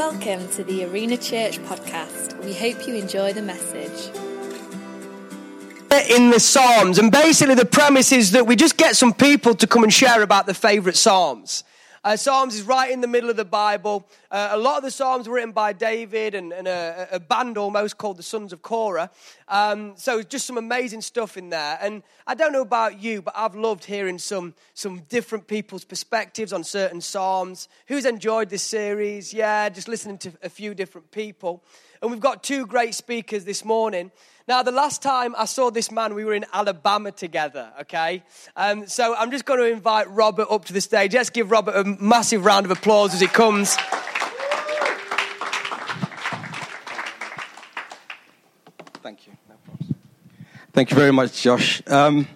Welcome to the Arena Church podcast. We hope you enjoy the message. In the Psalms, and basically the premise is that we just get some people to come and share about their favorite Psalms. Uh, Psalms is right in the middle of the Bible. Uh, a lot of the Psalms were written by David and, and a, a, band almost called the Sons of Korah. Um, so it's just some amazing stuff in there. And I don't know about you, but I've loved hearing some, some different people's perspectives on certain Psalms. Who's enjoyed this series? Yeah, just listening to a few different people. And we've got two great speakers this morning. Now, the last time I saw this man, we were in Alabama together, okay? Um, so I'm just going to invite Robert up to the stage. Let's give Robert a massive round of applause as he comes. Thank you. Thank you very much, Josh. Um,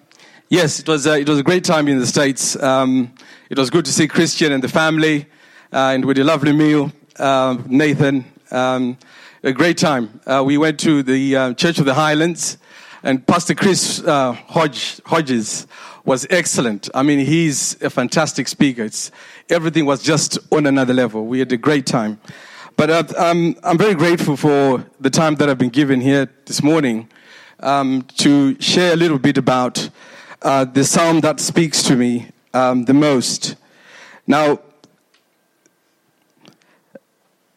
yes, it was, uh, it was a great time in the States. Um, it was good to see Christian and the family, uh, and with a lovely meal, uh, Nathan. Um, a great time. Uh, we went to the uh, Church of the Highlands, and Pastor Chris uh, Hodge, Hodges was excellent. I mean, he's a fantastic speaker. It's, everything was just on another level. We had a great time. But uh, I'm, I'm very grateful for the time that I've been given here this morning um, to share a little bit about uh, the psalm that speaks to me um, the most. Now,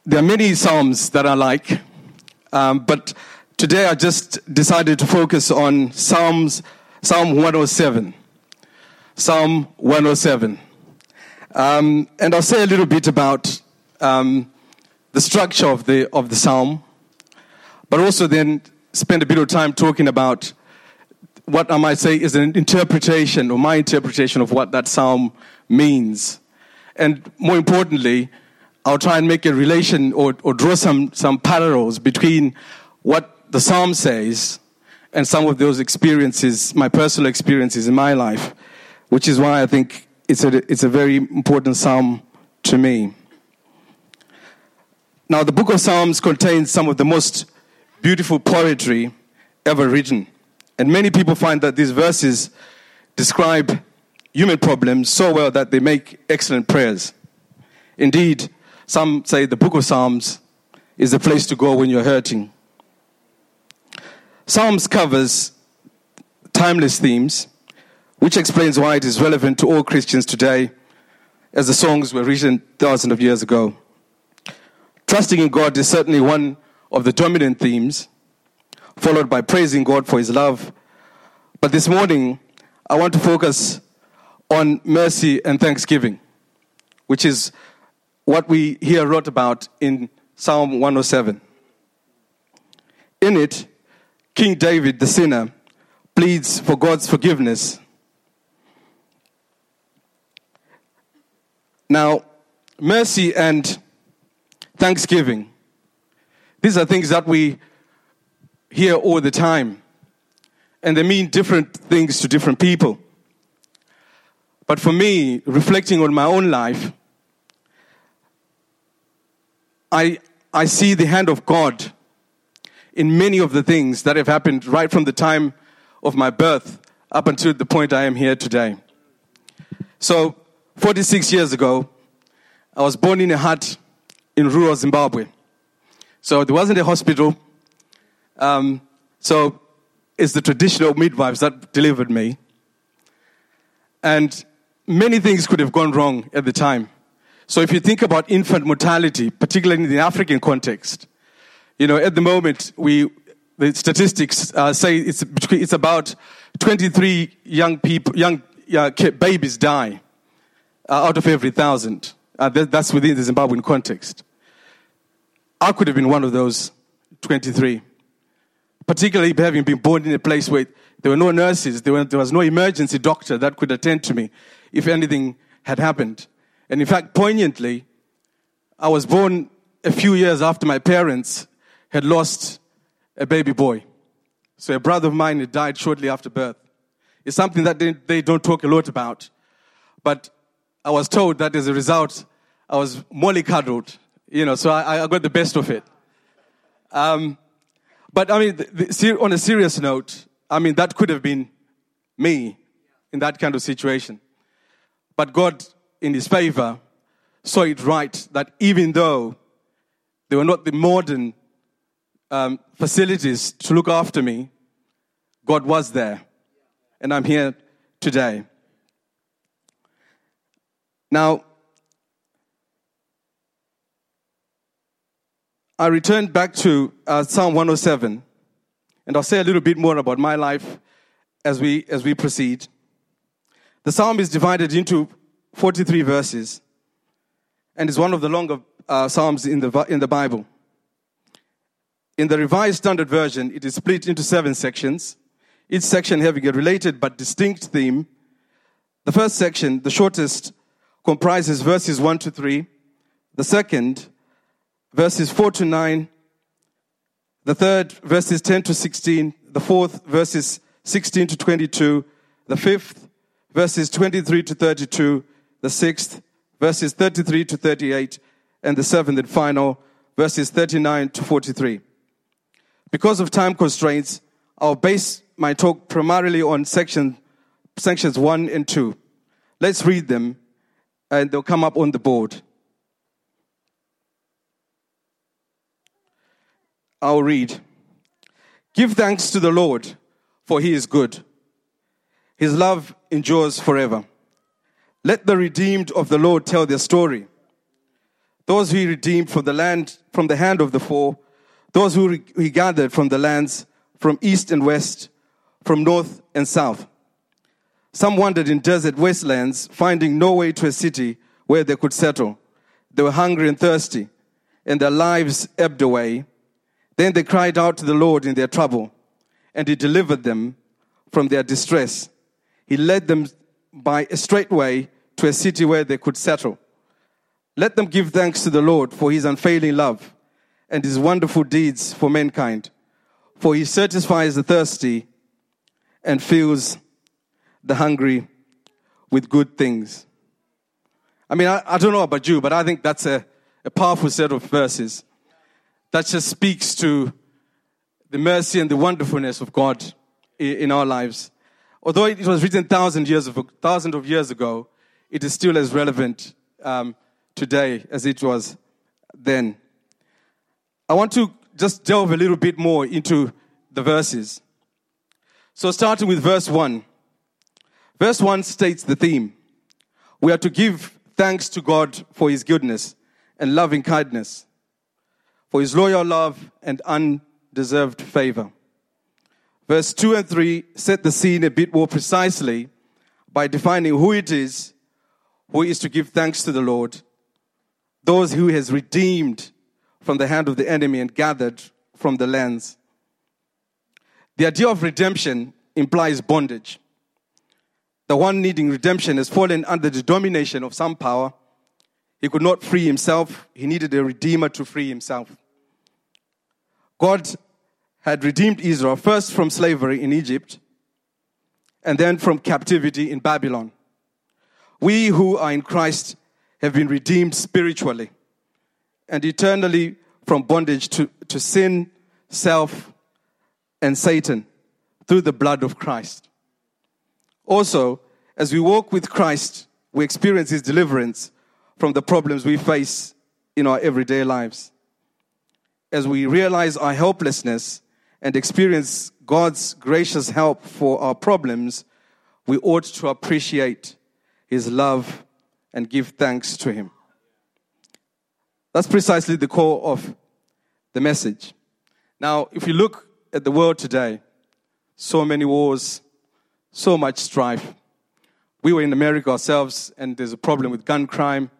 there are many psalms that I like, um, but today I just decided to focus on Psalms, Psalm 107. Psalm 107. Um, and I'll say a little bit about um, the structure of the, of the psalm, but also then spend a bit of time talking about what I might say is an interpretation or my interpretation of what that psalm means. And more importantly, I'll try and make a relation or, or draw some, some parallels between what the psalm says and some of those experiences, my personal experiences in my life, which is why I think it's a, it's a very important psalm to me. Now, the book of Psalms contains some of the most beautiful poetry ever written. And many people find that these verses describe human problems so well that they make excellent prayers. Indeed, some say the book of Psalms is the place to go when you're hurting. Psalms covers timeless themes, which explains why it is relevant to all Christians today, as the songs were written thousands of years ago. Trusting in God is certainly one of the dominant themes, followed by praising God for his love. But this morning, I want to focus on mercy and thanksgiving, which is what we here wrote about in Psalm 107. In it, King David, the sinner, pleads for God's forgiveness. Now, mercy and thanksgiving, these are things that we hear all the time, and they mean different things to different people. But for me, reflecting on my own life, I, I see the hand of God in many of the things that have happened right from the time of my birth up until the point I am here today. So, 46 years ago, I was born in a hut in rural Zimbabwe. So, there wasn't a hospital. Um, so, it's the traditional midwives that delivered me. And many things could have gone wrong at the time. So if you think about infant mortality, particularly in the African context, you know, at the moment, we, the statistics uh, say it's, it's about 23 young people, young uh, babies die uh, out of every thousand. Uh, that, that's within the Zimbabwean context. I could have been one of those 23. Particularly having been born in a place where there were no nurses, there, were, there was no emergency doctor that could attend to me if anything had happened. And in fact, poignantly, I was born a few years after my parents had lost a baby boy. So a brother of mine had died shortly after birth. It's something that they, they don't talk a lot about. But I was told that as a result, I was mollycoddled, you know, so I, I got the best of it. Um, but I mean, the, the, on a serious note, I mean, that could have been me in that kind of situation. But God in his favor, saw it right that even though There were not the modern um, facilities to look after me. God was there. And I'm here today. Now, I returned back to uh, Psalm 107, and I'll say a little bit more about my life as we, as we proceed. The psalm is divided into 43 verses, and is one of the longer uh, psalms in the, in the Bible. In the Revised Standard Version, it is split into seven sections, each section having a related but distinct theme. The first section, the shortest, comprises verses 1 to 3. The second, verses 4 to 9. The third, verses 10 to 16. The fourth, verses 16 to 22. The fifth, verses 23 to 32. The sixth, verses 33 to 38. And the seventh and final, verses 39 to 43. Because of time constraints, I'll base my talk primarily on section, sections 1 and 2. Let's read them, and they'll come up on the board. I'll read. Give thanks to the Lord, for he is good. His love endures forever. Let the redeemed of the Lord tell their story. Those who he redeemed from the land, from the hand of the foe, those who he gathered from the lands, from east and west, from north and south. Some wandered in desert wastelands, finding no way to a city where they could settle. They were hungry and thirsty, and their lives ebbed away. Then they cried out to the Lord in their trouble, and He delivered them from their distress. He led them by a straight way to a city where they could settle. Let them give thanks to the Lord for His unfailing love and His wonderful deeds for mankind. For He satisfies the thirsty and fills the hungry with good things. I mean, I, I don't know about you, but I think that's a, a powerful set of verses that just speaks to the mercy and the wonderfulness of God in our lives. Although it was written thousands years of, thousands of years ago, it is still as relevant um, today as it was then. I want to just delve a little bit more into the verses. So, starting with verse 1. Verse 1 states the theme. We are to give thanks to God for his goodness and loving kindness for his loyal love and undeserved favor. Verse 2 and 3 set the scene a bit more precisely by defining who it is who is to give thanks to the Lord, those who has redeemed from the hand of the enemy and gathered from the lands. The idea of redemption implies bondage. The one needing redemption has fallen under the domination of some power he could not free himself. He needed a redeemer to free himself. God had redeemed Israel first from slavery in Egypt and then from captivity in Babylon. We who are in Christ have been redeemed spiritually and eternally from bondage to, to sin, self, and Satan through the blood of Christ. Also, as we walk with Christ, we experience his deliverance from the problems we face in our everyday lives. As we realize our helplessness and experience God's gracious help for our problems, we ought to appreciate His love and give thanks to Him. That's precisely the core of the message. Now, if you look at the world today, so many wars, so much strife. We were in America ourselves, and there's a problem with gun crime.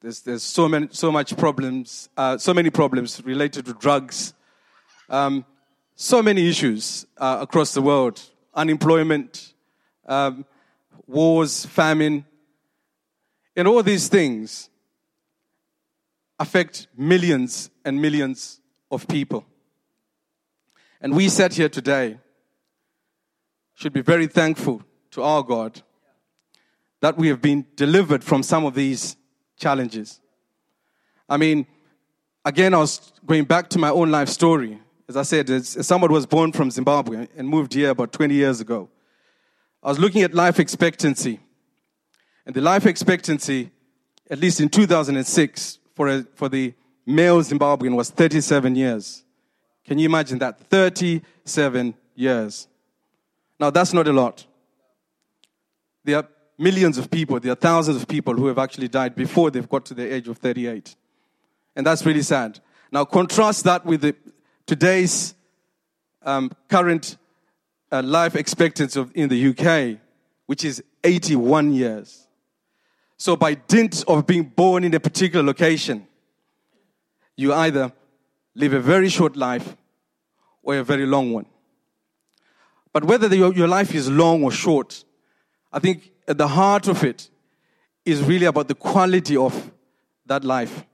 There's, there's so, many, so much problems, uh, so many problems related to drugs, um, so many issues uh, across the world, unemployment, um, wars, famine, and all these things affect millions and millions of people. And we sat here today should be very thankful to our God that we have been delivered from some of these challenges. I mean, again, I was going back to my own life story. As I said, someone was born from Zimbabwe and moved here about 20 years ago. I was looking at life expectancy. And the life expectancy, at least in 2006, for, a, for the male Zimbabwean was 37 years. Can you imagine that? 37 years. Now, that's not a lot. There are millions of people, there are thousands of people who have actually died before they've got to the age of 38. And that's really sad. Now, contrast that with the, today's um, current uh, life expectancy of, in the UK, which is 81 years. So, by dint of being born in a particular location, you either live a very short life or a very long one. But whether the, your, your life is long or short, I think at the heart of it is really about the quality of that life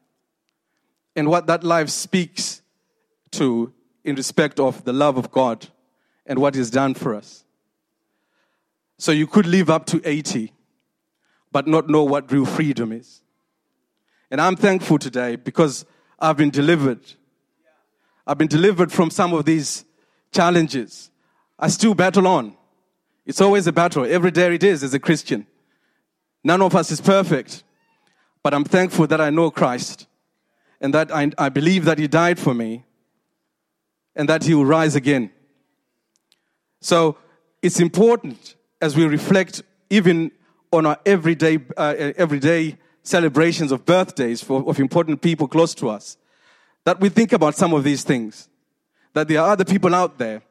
and what that life speaks to in respect of the love of God and what He's done for us. So you could live up to 80, but not know what real freedom is. And I'm thankful today because I've been delivered. I've been delivered from some of these challenges. I still battle on. It's always a battle. Every day it is as a Christian. None of us is perfect. But I'm thankful that I know Christ and that I, I believe that He died for me and that He will rise again. So it's important as we reflect even on our everyday, uh, everyday celebrations of birthdays for, of important people close to us, that we think about some of these things. That there are other people out there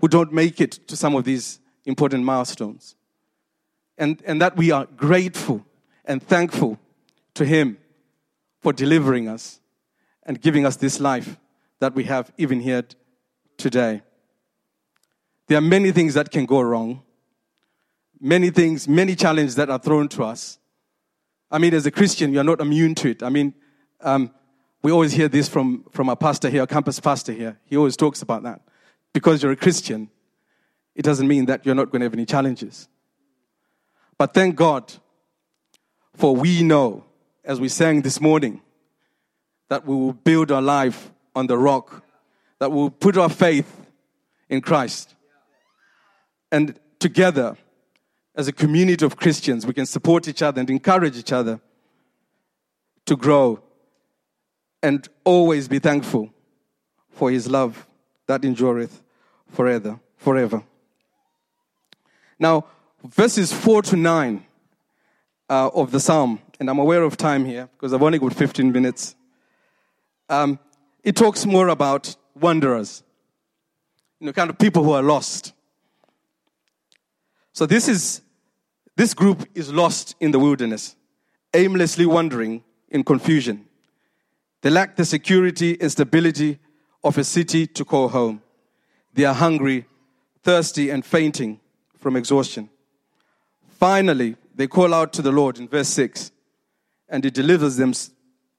who don't make it to some of these important milestones. And, and that we are grateful and thankful to Him for delivering us and giving us this life that we have even here today. There are many things that can go wrong, many things, many challenges that are thrown to us. I mean, as a Christian, you're not immune to it. I mean, um, we always hear this from, from our pastor here, our campus pastor here. He always talks about that. Because you're a Christian, it doesn't mean that you're not going to have any challenges. But thank God, for we know, as we sang this morning, that we will build our life on the rock, that will put our faith in Christ. And together, as a community of Christians, we can support each other and encourage each other to grow and always be thankful for his love that endureth forever forever now verses 4 to 9 uh, of the psalm and i'm aware of time here because i've only got 15 minutes um, it talks more about wanderers you know kind of people who are lost so this is this group is lost in the wilderness, aimlessly wandering in confusion. They lack the security and stability of a city to call home. They are hungry, thirsty, and fainting from exhaustion. Finally, they call out to the Lord in verse 6, and He delivers them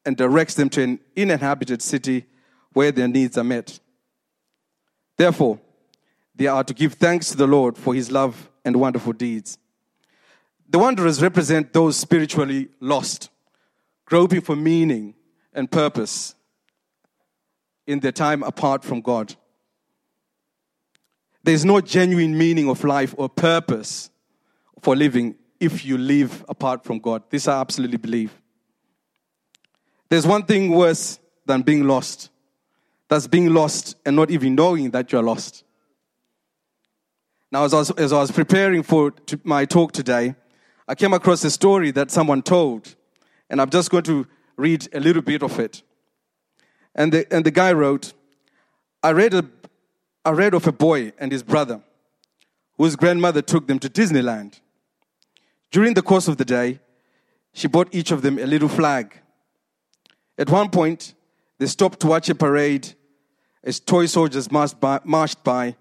and directs them to an uninhabited city where their needs are met. Therefore, they are to give thanks to the Lord for His love and wonderful deeds. The wanderers represent those spiritually lost, groping for meaning and purpose in their time apart from God. There's no genuine meaning of life or purpose for living if you live apart from God. This I absolutely believe. There's one thing worse than being lost. That's being lost and not even knowing that you're lost. Now, as I was, as I was preparing for my talk today, I came across a story that someone told, and I'm just going to read a little bit of it. And the, and the guy wrote, I read, a, I read of a boy and his brother whose grandmother took them to Disneyland. During the course of the day, she bought each of them a little flag. At one point, they stopped to watch a parade as toy soldiers marched by, marched by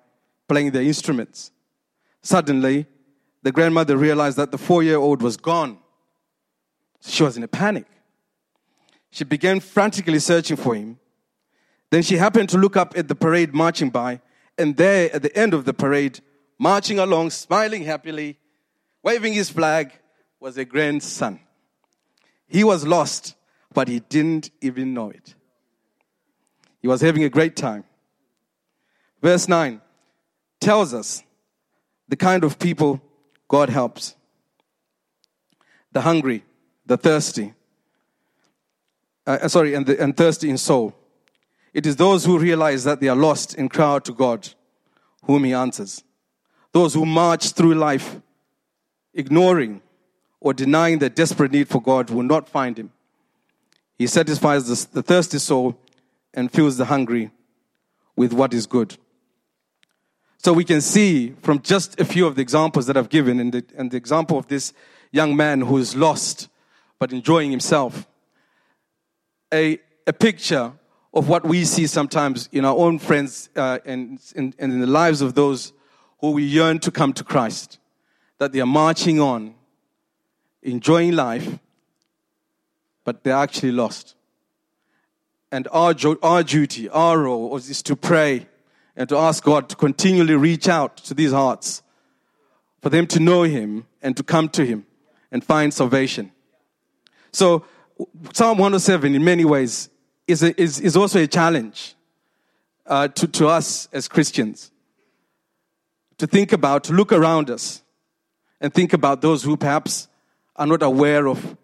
playing their instruments. Suddenly, the grandmother realized that the four year old was gone. She was in a panic. She began frantically searching for him. Then she happened to look up at the parade marching by, and there at the end of the parade, marching along, smiling happily, waving his flag, was a grandson. He was lost, but he didn't even know it. He was having a great time. Verse 9 tells us the kind of people God helps the hungry, the thirsty. uh, sorry, and, the, and thirsty in soul. It is those who realize that they are lost and cry out to God, whom He answers. Those who march through life ignoring or denying their desperate need for God will not find Him. He satisfies the, the thirsty soul and fills the hungry with what is good. So we can see from just a few of the examples that I've given, and the, and the example of this young man who is lost but enjoying himself, a, a picture of what we see sometimes in our own friends uh, and, and, and in the lives of those who we yearn to come to Christ, that they are marching on, enjoying life, but they're actually lost. And our, our duty, our role is to pray and to ask God to continually reach out to these hearts for them to know Him and to come to Him and find salvation. So, Psalm 107, in many ways, is, a, is, is also a challenge uh, to, to us as Christians to think about, to look around us and think about those who perhaps are not aware of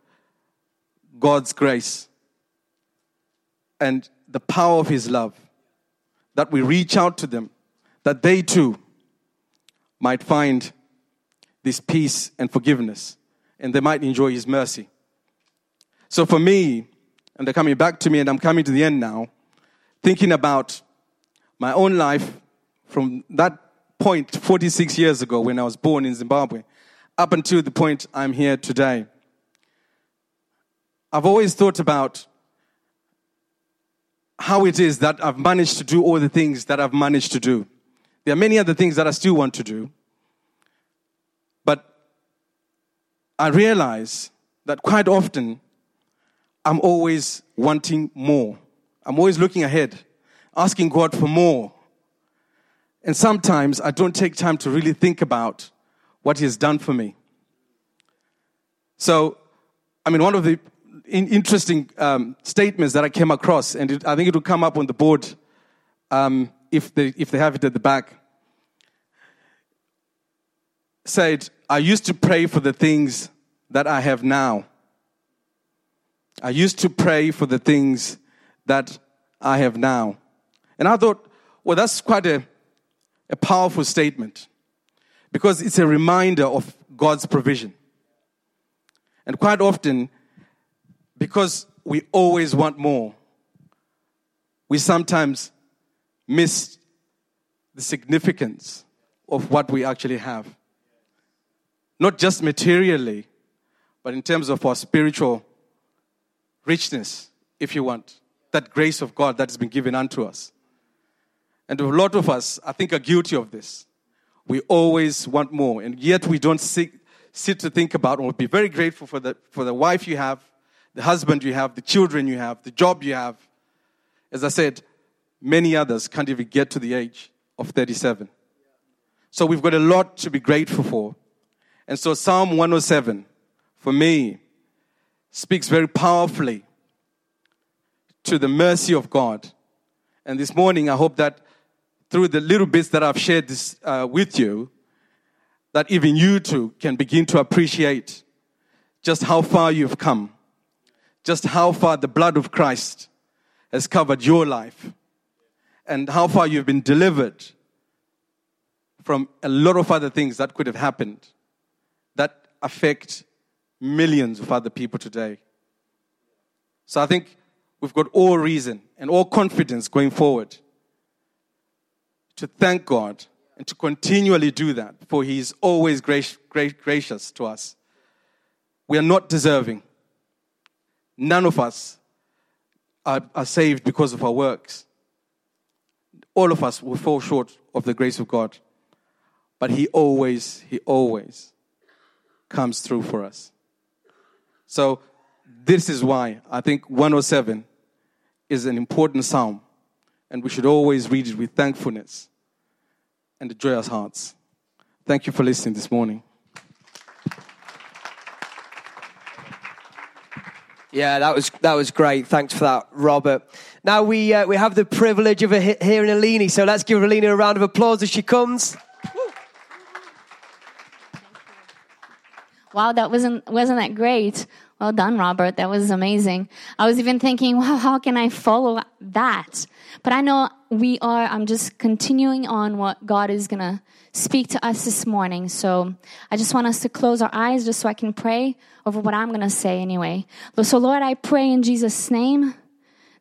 God's grace and the power of His love, that we reach out to them, that they too might find this peace and forgiveness, and they might enjoy His mercy. So for me, and they're coming back to me, and I'm coming to the end now, thinking about my own life from that point 46 years ago when I was born in Zimbabwe up until the point I'm here today. I've always thought about how it is that I've managed to do all the things that I've managed to do. There are many other things that I still want to do. But I realize that quite often I'm always wanting more. I'm always looking ahead, asking God for more. And sometimes I don't take time to really think about what He has done for me. So, I mean, one of the in, interesting um, statements that I came across, and it, I think it will come up on the board um, if, they, if they have it at the back. Said, I used to pray for the things that I have now. I used to pray for the things that I have now. And I thought, well, that's quite a, a powerful statement because it's a reminder of God's provision. And quite often, because we always want more, we sometimes miss the significance of what we actually have. Not just materially, but in terms of our spiritual richness, if you want, that grace of God that has been given unto us. And a lot of us, I think, are guilty of this. We always want more, and yet we don't sit, sit to think about or be very grateful for the, for the wife you have, the husband you have, the children you have, the job you have. As I said, many others can't even get to the age of 37. So we've got a lot to be grateful for. And so Psalm 107, for me, speaks very powerfully to the mercy of God. And this morning, I hope that through the little bits that I've shared this uh, with you, that even you too can begin to appreciate just how far you've come just how far the blood of Christ has covered your life and how far you've been delivered from a lot of other things that could have happened that affect millions of other people today. So I think we've got all reason and all confidence going forward to thank God and to continually do that, for He is always gracious to us. We are not deserving. None of us are, are saved because of our works. All of us will fall short of the grace of God. But He always, He always comes through for us. So, this is why I think 107 is an important psalm, and we should always read it with thankfulness and joyous hearts. Thank you for listening this morning. Yeah, that was that was great. Thanks for that, Robert. Now we uh, we have the privilege of hearing Aline, so let's give Aline a round of applause as she comes. Wow, that wasn't wasn't that great? Well done, Robert. That was amazing. I was even thinking, wow, how can I follow that? But I know we are, I'm just continuing on what God is going to speak to us this morning. So I just want us to close our eyes just so I can pray over what I'm going to say anyway. So, Lord, I pray in Jesus' name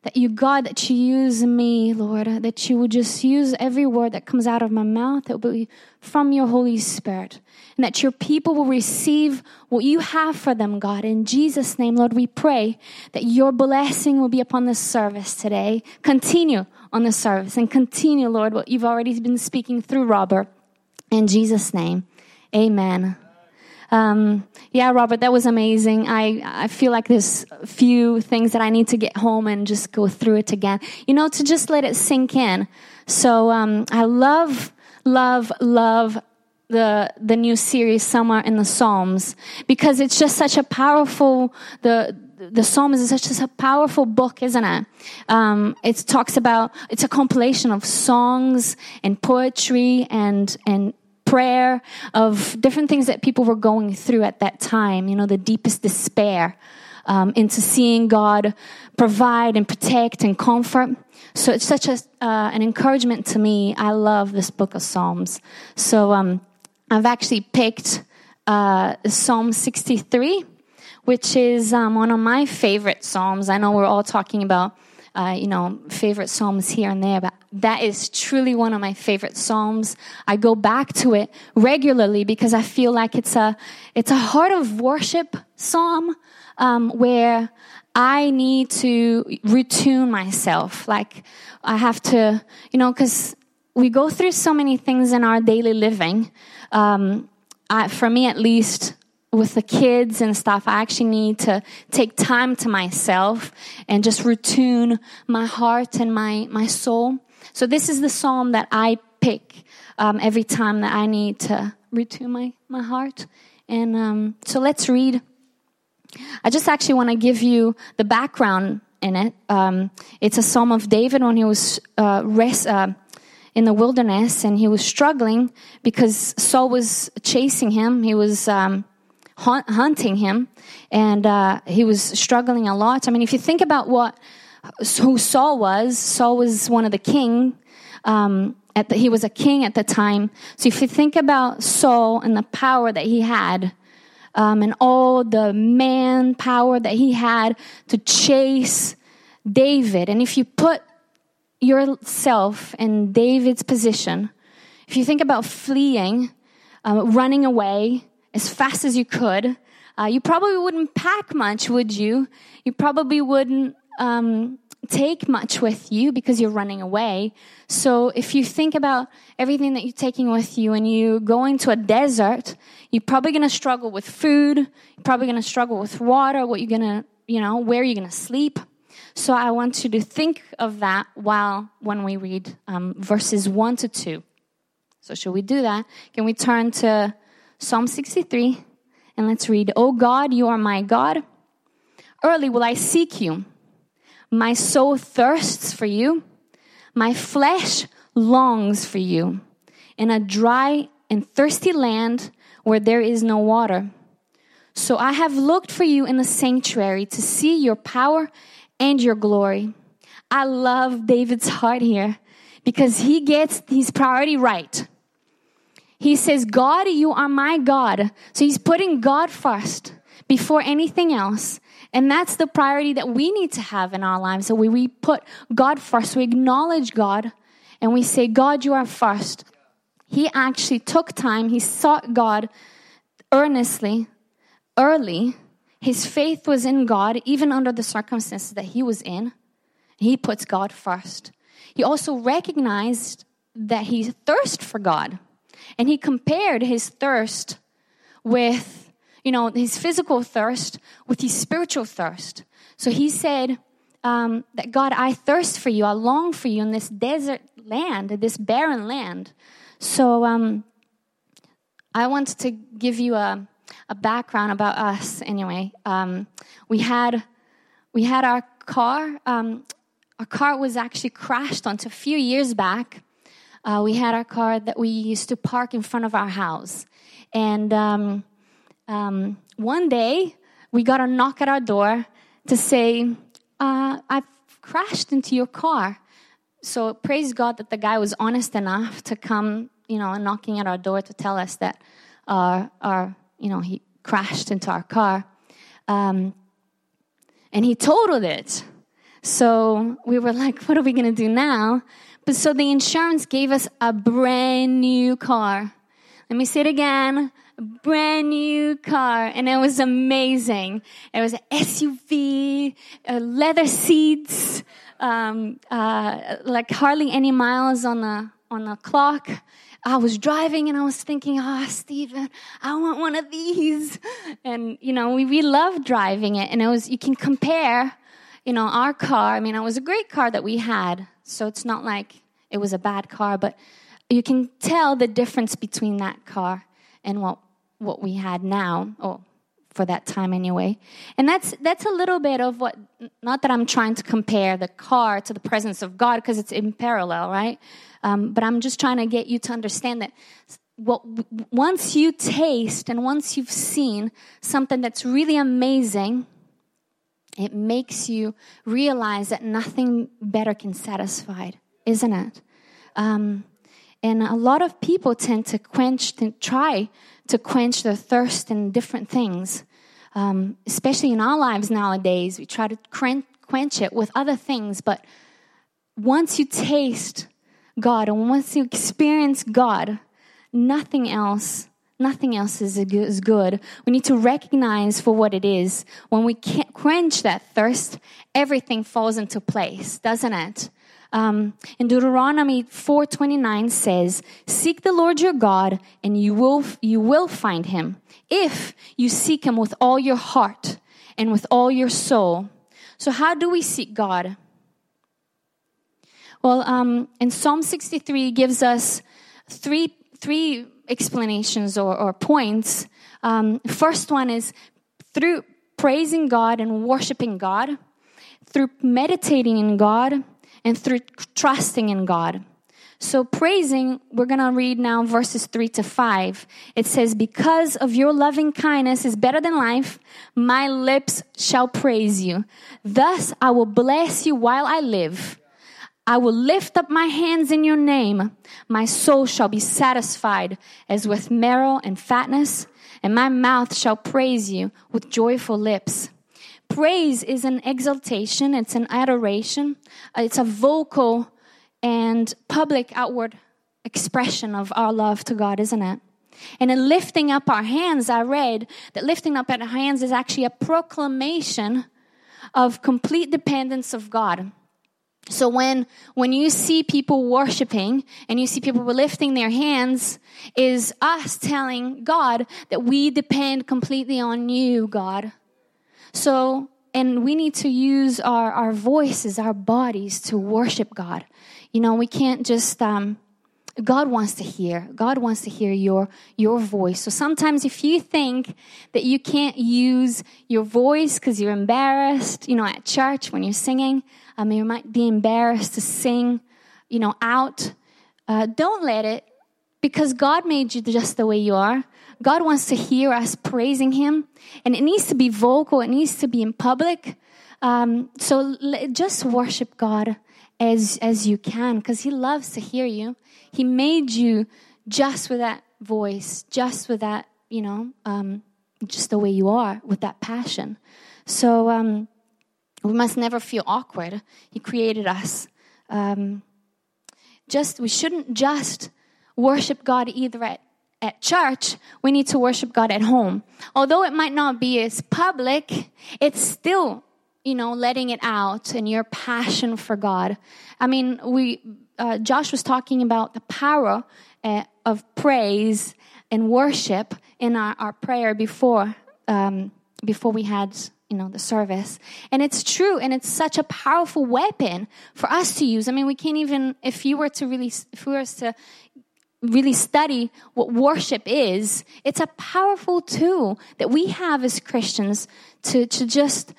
that you, God, that you use me, Lord, that you would just use every word that comes out of my mouth that will be from your Holy Spirit, and that your people will receive what you have for them, God. In Jesus' name, Lord, we pray that your blessing will be upon this service today. Continue on the service and continue, Lord, what you've already been speaking through Robert. In Jesus' name, amen. Um, yeah, Robert, that was amazing. I, I feel like there's a few things that I need to get home and just go through it again. You know, to just let it sink in. So um, I love, love, love the the new series Summer in the Psalms because it's just such a powerful the the Psalms is such a powerful book, isn't it? Um, it talks about it's a compilation of songs and poetry and and prayer, of different things that people were going through at that time, you know, the deepest despair, um, into seeing God provide and protect and comfort. So it's such a, uh, an encouragement to me. I love this book of Psalms. So um, I've actually picked uh, Psalm 63, which is um, one of my favorite Psalms. I know we're all talking about uh, you know, favorite psalms here and there, but that is truly one of my favorite psalms. I go back to it regularly because I feel like it's a it's a heart of worship psalm um, where I need to retune myself. Like I have to, you know, because we go through so many things in our daily living. Um, I, for me, at least, with the kids and stuff, I actually need to take time to myself and just retune my heart and my, my soul. So this is the psalm that I pick um, every time that I need to retune my, my heart. And um, so let's read. I just actually want to give you the background in it. Um, it's a psalm of David when he was uh, rest, uh, in the wilderness and he was struggling because Saul was chasing him. He was um, hunting him, and uh, he was struggling a lot. I mean, if you think about what who Saul was, Saul was one of the king. Um, at the, he was a king at the time. So if you think about Saul and the power that he had, um, and all the manpower that he had to chase David, and if you put yourself in David's position, if you think about fleeing, uh, running away, as fast as you could. Uh, you probably wouldn't pack much, would you? You probably wouldn't um, take much with you because you're running away. So if you think about everything that you're taking with you and you go into a desert, you're probably going to struggle with food. You're probably going to struggle with water. What you're going to, you know, where you're going to sleep. So I want you to think of that while when we read um, verses one to two. So should we do that? Can we turn to Psalm 63, and let's read. Oh God, you are my God. Early will I seek you. My soul thirsts for you. My flesh longs for you in a dry and thirsty land where there is no water. So I have looked for you in the sanctuary to see your power and your glory. I love David's heart here because he gets his priority right. He says, God, you are my God. So he's putting God first before anything else. And that's the priority that we need to have in our lives. So we, we put God first, we acknowledge God, and we say, God, you are first. He actually took time, he sought God earnestly, early. His faith was in God, even under the circumstances that he was in. He puts God first. He also recognized that he thirsted for God. And he compared his thirst with, you know, his physical thirst with his spiritual thirst. So he said um, that God, I thirst for you. I long for you in this desert land, this barren land. So um, I wanted to give you a, a background about us. Anyway, um, we had we had our car. Um, our car was actually crashed onto a few years back uh, we had our car that we used to park in front of our house. And um, um, one day, we got a knock at our door to say, uh, I've crashed into your car. So praise God that the guy was honest enough to come, you know, knocking at our door to tell us that our, our you know, he crashed into our car. Um, and he totaled it. So we were like, what are we going to do now? But so the insurance gave us a brand new car. Let me say it again. A brand new car. And it was amazing. It was an SUV, uh, leather seats, um, uh, like hardly any miles on the, on the clock. I was driving and I was thinking, ah, oh, Stephen, I want one of these. And, you know, we, we love driving it. And it was, you can compare, you know, our car. I mean, it was a great car that we had. So it's not like it was a bad car, but you can tell the difference between that car and what, what we had now. Or for that time anyway. And that's that's a little bit of what not that I'm trying to compare the car to the presence of God because it's in parallel, right? Um, but I'm just trying to get you to understand that what once you taste and once you've seen something that's really amazing, it makes you realize that nothing better can satisfy, isn't it? Um, and a lot of people tend to quench, to try to quench their thirst in different things. Um, especially in our lives nowadays, we try to quench it with other things. But once you taste God and once you experience God, nothing else Nothing else is good. We need to recognize for what it is. When we quench that thirst, everything falls into place, doesn't it? Um, in Deuteronomy 4:29 says, "Seek the Lord your God, and you will you will find him if you seek him with all your heart and with all your soul." So, how do we seek God? Well, um, in Psalm 63 gives us three three explanations or, or points. Um, first one is through praising God and worshiping God, through meditating in God, and through trusting in God. So, praising, we're going to read now verses 3 to 5. It says, Because of your loving kindness is better than life, my lips shall praise you. Thus I will bless you while I live. I will lift up my hands in your name. My soul shall be satisfied as with marrow and fatness, and my mouth shall praise you with joyful lips. Praise is an exaltation, it's an adoration, uh, it's a vocal and public outward expression of our love to God, isn't it? And in lifting up our hands, I read that lifting up our hands is actually a proclamation of complete dependence of God. So when when you see people worshiping and you see people lifting their hands is us telling God that we depend completely on you, God. So, and we need to use our, our voices, our bodies to worship God. You know, we can't just, um, God wants to hear. God wants to hear your, your voice. So sometimes if you think that you can't use your voice because you're embarrassed, you know, at church when you're singing, I mean, you might be embarrassed to sing, you know, out. Uh, don't let it, because God made you just the way you are. God wants to hear us praising Him, and it needs to be vocal, it needs to be in public. Um, so just worship God as, as you can because He loves to hear you. He made you just with that voice, just with that, you know, um, just the way you are, with that passion. So um, we must never feel awkward. He created us. Um, just we shouldn't just worship God either at at church, we need to worship God at home. Although it might not be as public, it's still, you know, letting it out and your passion for God. I mean, we, uh, Josh was talking about the power uh, of praise and worship in our, our prayer before, um, before we had you know the service and it's true and it's such a powerful weapon for us to use i mean we can't even if you were to really if we were to really study what worship is, it's a powerful tool that we have as Christians to, to just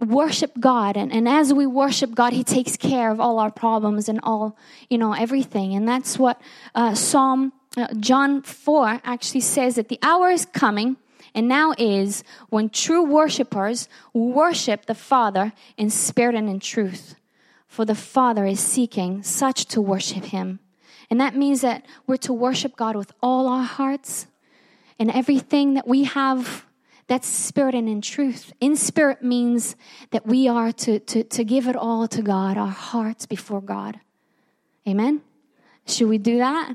worship God. And, and as we worship God, He takes care of all our problems and all, you know, everything. And that's what uh, Psalm uh, John 4 actually says that the hour is coming and now is when true worshippers worship the Father in spirit and in truth. For the Father is seeking such to worship him. And that means that we're to worship God with all our hearts and everything that we have that's spirit and in truth. In spirit means that we are to, to, to give it all to God, our hearts before God. Amen? Should we do that?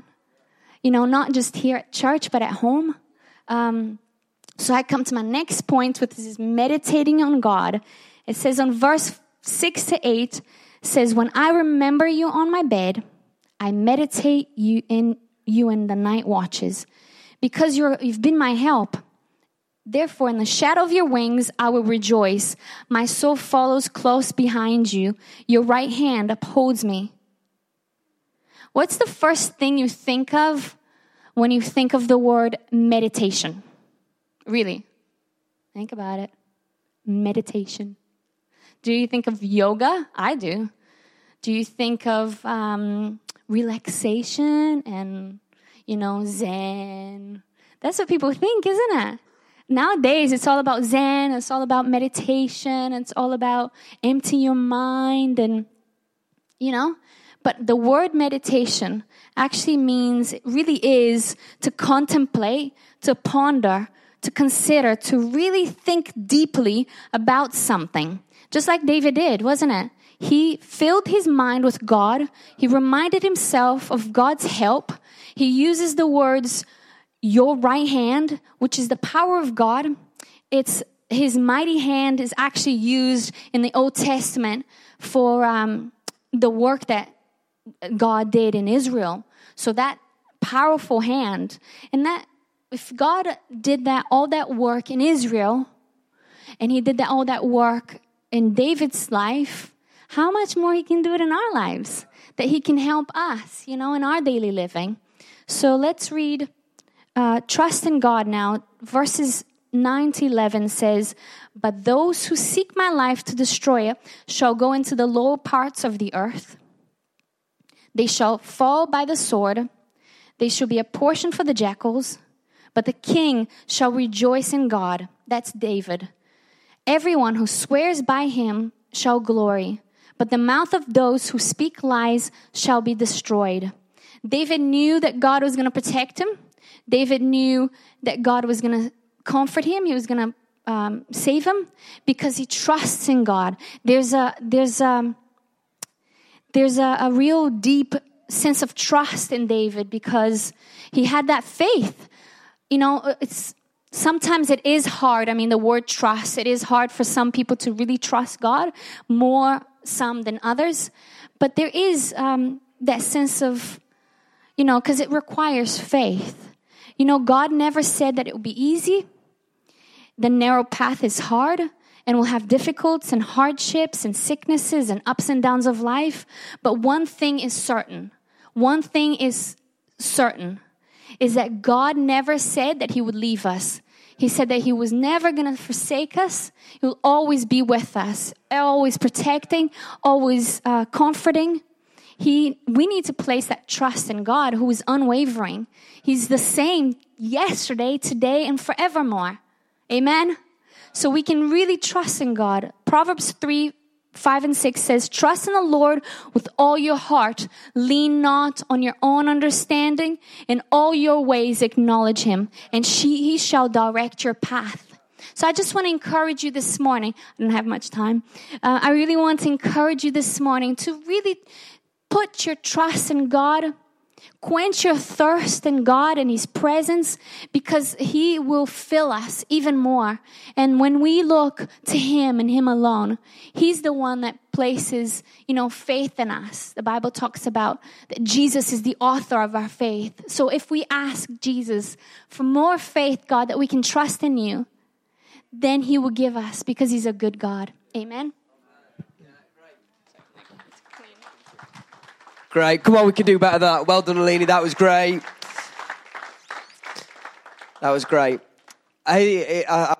You know, not just here at church, but at home. Um, so I come to my next point, which is meditating on God. It says on verse 6 to 8, says, When I remember you on my bed, I meditate you in you in the night watches. Because you're, you've been my help. Therefore, in the shadow of your wings, I will rejoice. My soul follows close behind you. Your right hand upholds me. What's the first thing you think of when you think of the word meditation? Really? Think about it. Meditation. Do you think of yoga? I do. Do you think of um, relaxation and, you know, Zen? That's what people think, isn't it? Nowadays, it's all about Zen, it's all about meditation, it's all about empty your mind and, you know, but the word meditation actually means, it really is to contemplate, to ponder, to consider, to really think deeply about something. Just like David did, wasn't it? He filled his mind with God. He reminded himself of God's help. He uses the words, your right hand, which is the power of God. It's his mighty hand is actually used in the Old Testament for um, the work that God did in Israel. So that powerful hand, and that if God did that all that work in Israel, and He did that all that work in David's life, how much more He can do it in our lives? That He can help us, you know, in our daily living. So let's read uh, Trust in God now. Verses 9 to 11 says, But those who seek my life to destroy it shall go into the lower parts of the earth. They shall fall by the sword. They shall be a portion for the jackals. But the king shall rejoice in God. That's David. Everyone who swears by him shall glory. But the mouth of those who speak lies shall be destroyed. David knew that God was going to protect him. David knew that God was going to comfort him. He was going to um, save him because he trusts in God. There's a there's a there's a, a real deep sense of trust in David because he had that faith. You know, it's sometimes it is hard. I mean, the word trust, it is hard for some people to really trust God, more some than others. But there is um, that sense of, you know, because it requires faith. You know, God never said that it would be easy. The narrow path is hard and we'll have difficulties and hardships and sicknesses and ups and downs of life. But one thing is certain. One thing is certain is that God never said that He would leave us. He said that He was never going to forsake us. He will always be with us, always protecting, always uh, comforting. He, we need to place that trust in God who is unwavering. He's the same yesterday, today, and forevermore. Amen? So we can really trust in God. Proverbs 3 5 and 6 says, Trust in the Lord with all your heart. Lean not on your own understanding. In all your ways acknowledge him, and she, he shall direct your path. So I just want to encourage you this morning. I don't have much time. Uh, I really want to encourage you this morning to really put your trust in God Quench your thirst in God and His presence because He will fill us even more. And when we look to Him and Him alone, He's the one that places, you know, faith in us. The Bible talks about that Jesus is the author of our faith. So if we ask Jesus for more faith, God, that we can trust in you, then He will give us because He's a good God. Amen. Great. Come on, we can do better than that. Well done, Aline. That was great. That was great. I, I,